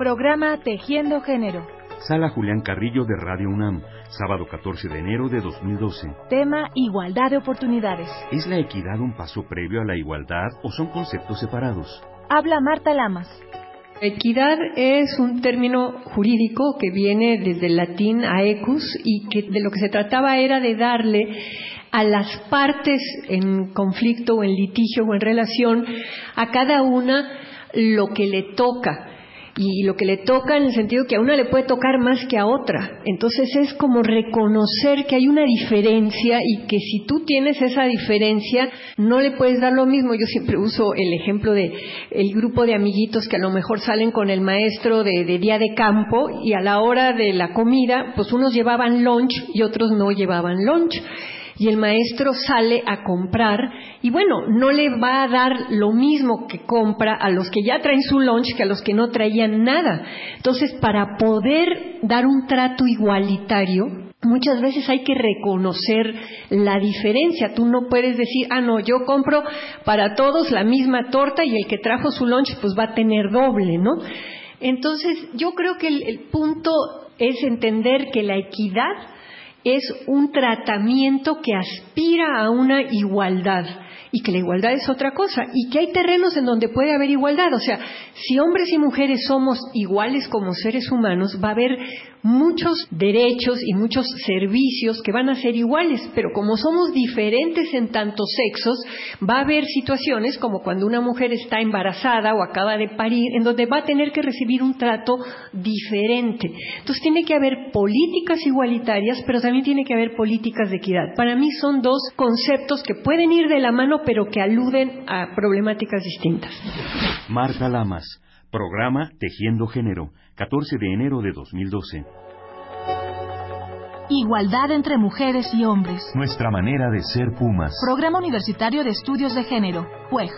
Programa Tejiendo Género. Sala Julián Carrillo de Radio UNAM, sábado 14 de enero de 2012. Tema Igualdad de oportunidades. ¿Es la equidad un paso previo a la igualdad o son conceptos separados? Habla Marta Lamas. Equidad es un término jurídico que viene desde el latín aecus y que de lo que se trataba era de darle a las partes en conflicto o en litigio o en relación a cada una lo que le toca y lo que le toca en el sentido que a una le puede tocar más que a otra. Entonces es como reconocer que hay una diferencia y que si tú tienes esa diferencia no le puedes dar lo mismo. Yo siempre uso el ejemplo de el grupo de amiguitos que a lo mejor salen con el maestro de, de día de campo y a la hora de la comida, pues unos llevaban lunch y otros no llevaban lunch y el maestro sale a comprar y bueno, no le va a dar lo mismo que compra a los que ya traen su lunch que a los que no traían nada. Entonces, para poder dar un trato igualitario, muchas veces hay que reconocer la diferencia. Tú no puedes decir, ah, no, yo compro para todos la misma torta y el que trajo su lunch pues va a tener doble, ¿no? Entonces, yo creo que el, el punto es entender que la equidad es un tratamiento que aspira a una igualdad y que la igualdad es otra cosa y que hay terrenos en donde puede haber igualdad. O sea, si hombres y mujeres somos iguales como seres humanos, va a haber muchos derechos y muchos servicios que van a ser iguales, pero como somos diferentes en tantos sexos, va a haber situaciones como cuando una mujer está embarazada o acaba de parir, en donde va a tener que recibir un trato diferente. Entonces tiene que haber políticas igualitarias, pero también tiene que haber políticas de equidad. Para mí son dos conceptos que pueden ir de la mano, pero que aluden a problemáticas distintas. Marta Lamas, programa Tejiendo Género 14 de enero de 2012. Igualdad entre mujeres y hombres. Nuestra manera de ser Pumas. Programa Universitario de Estudios de Género, PUEG.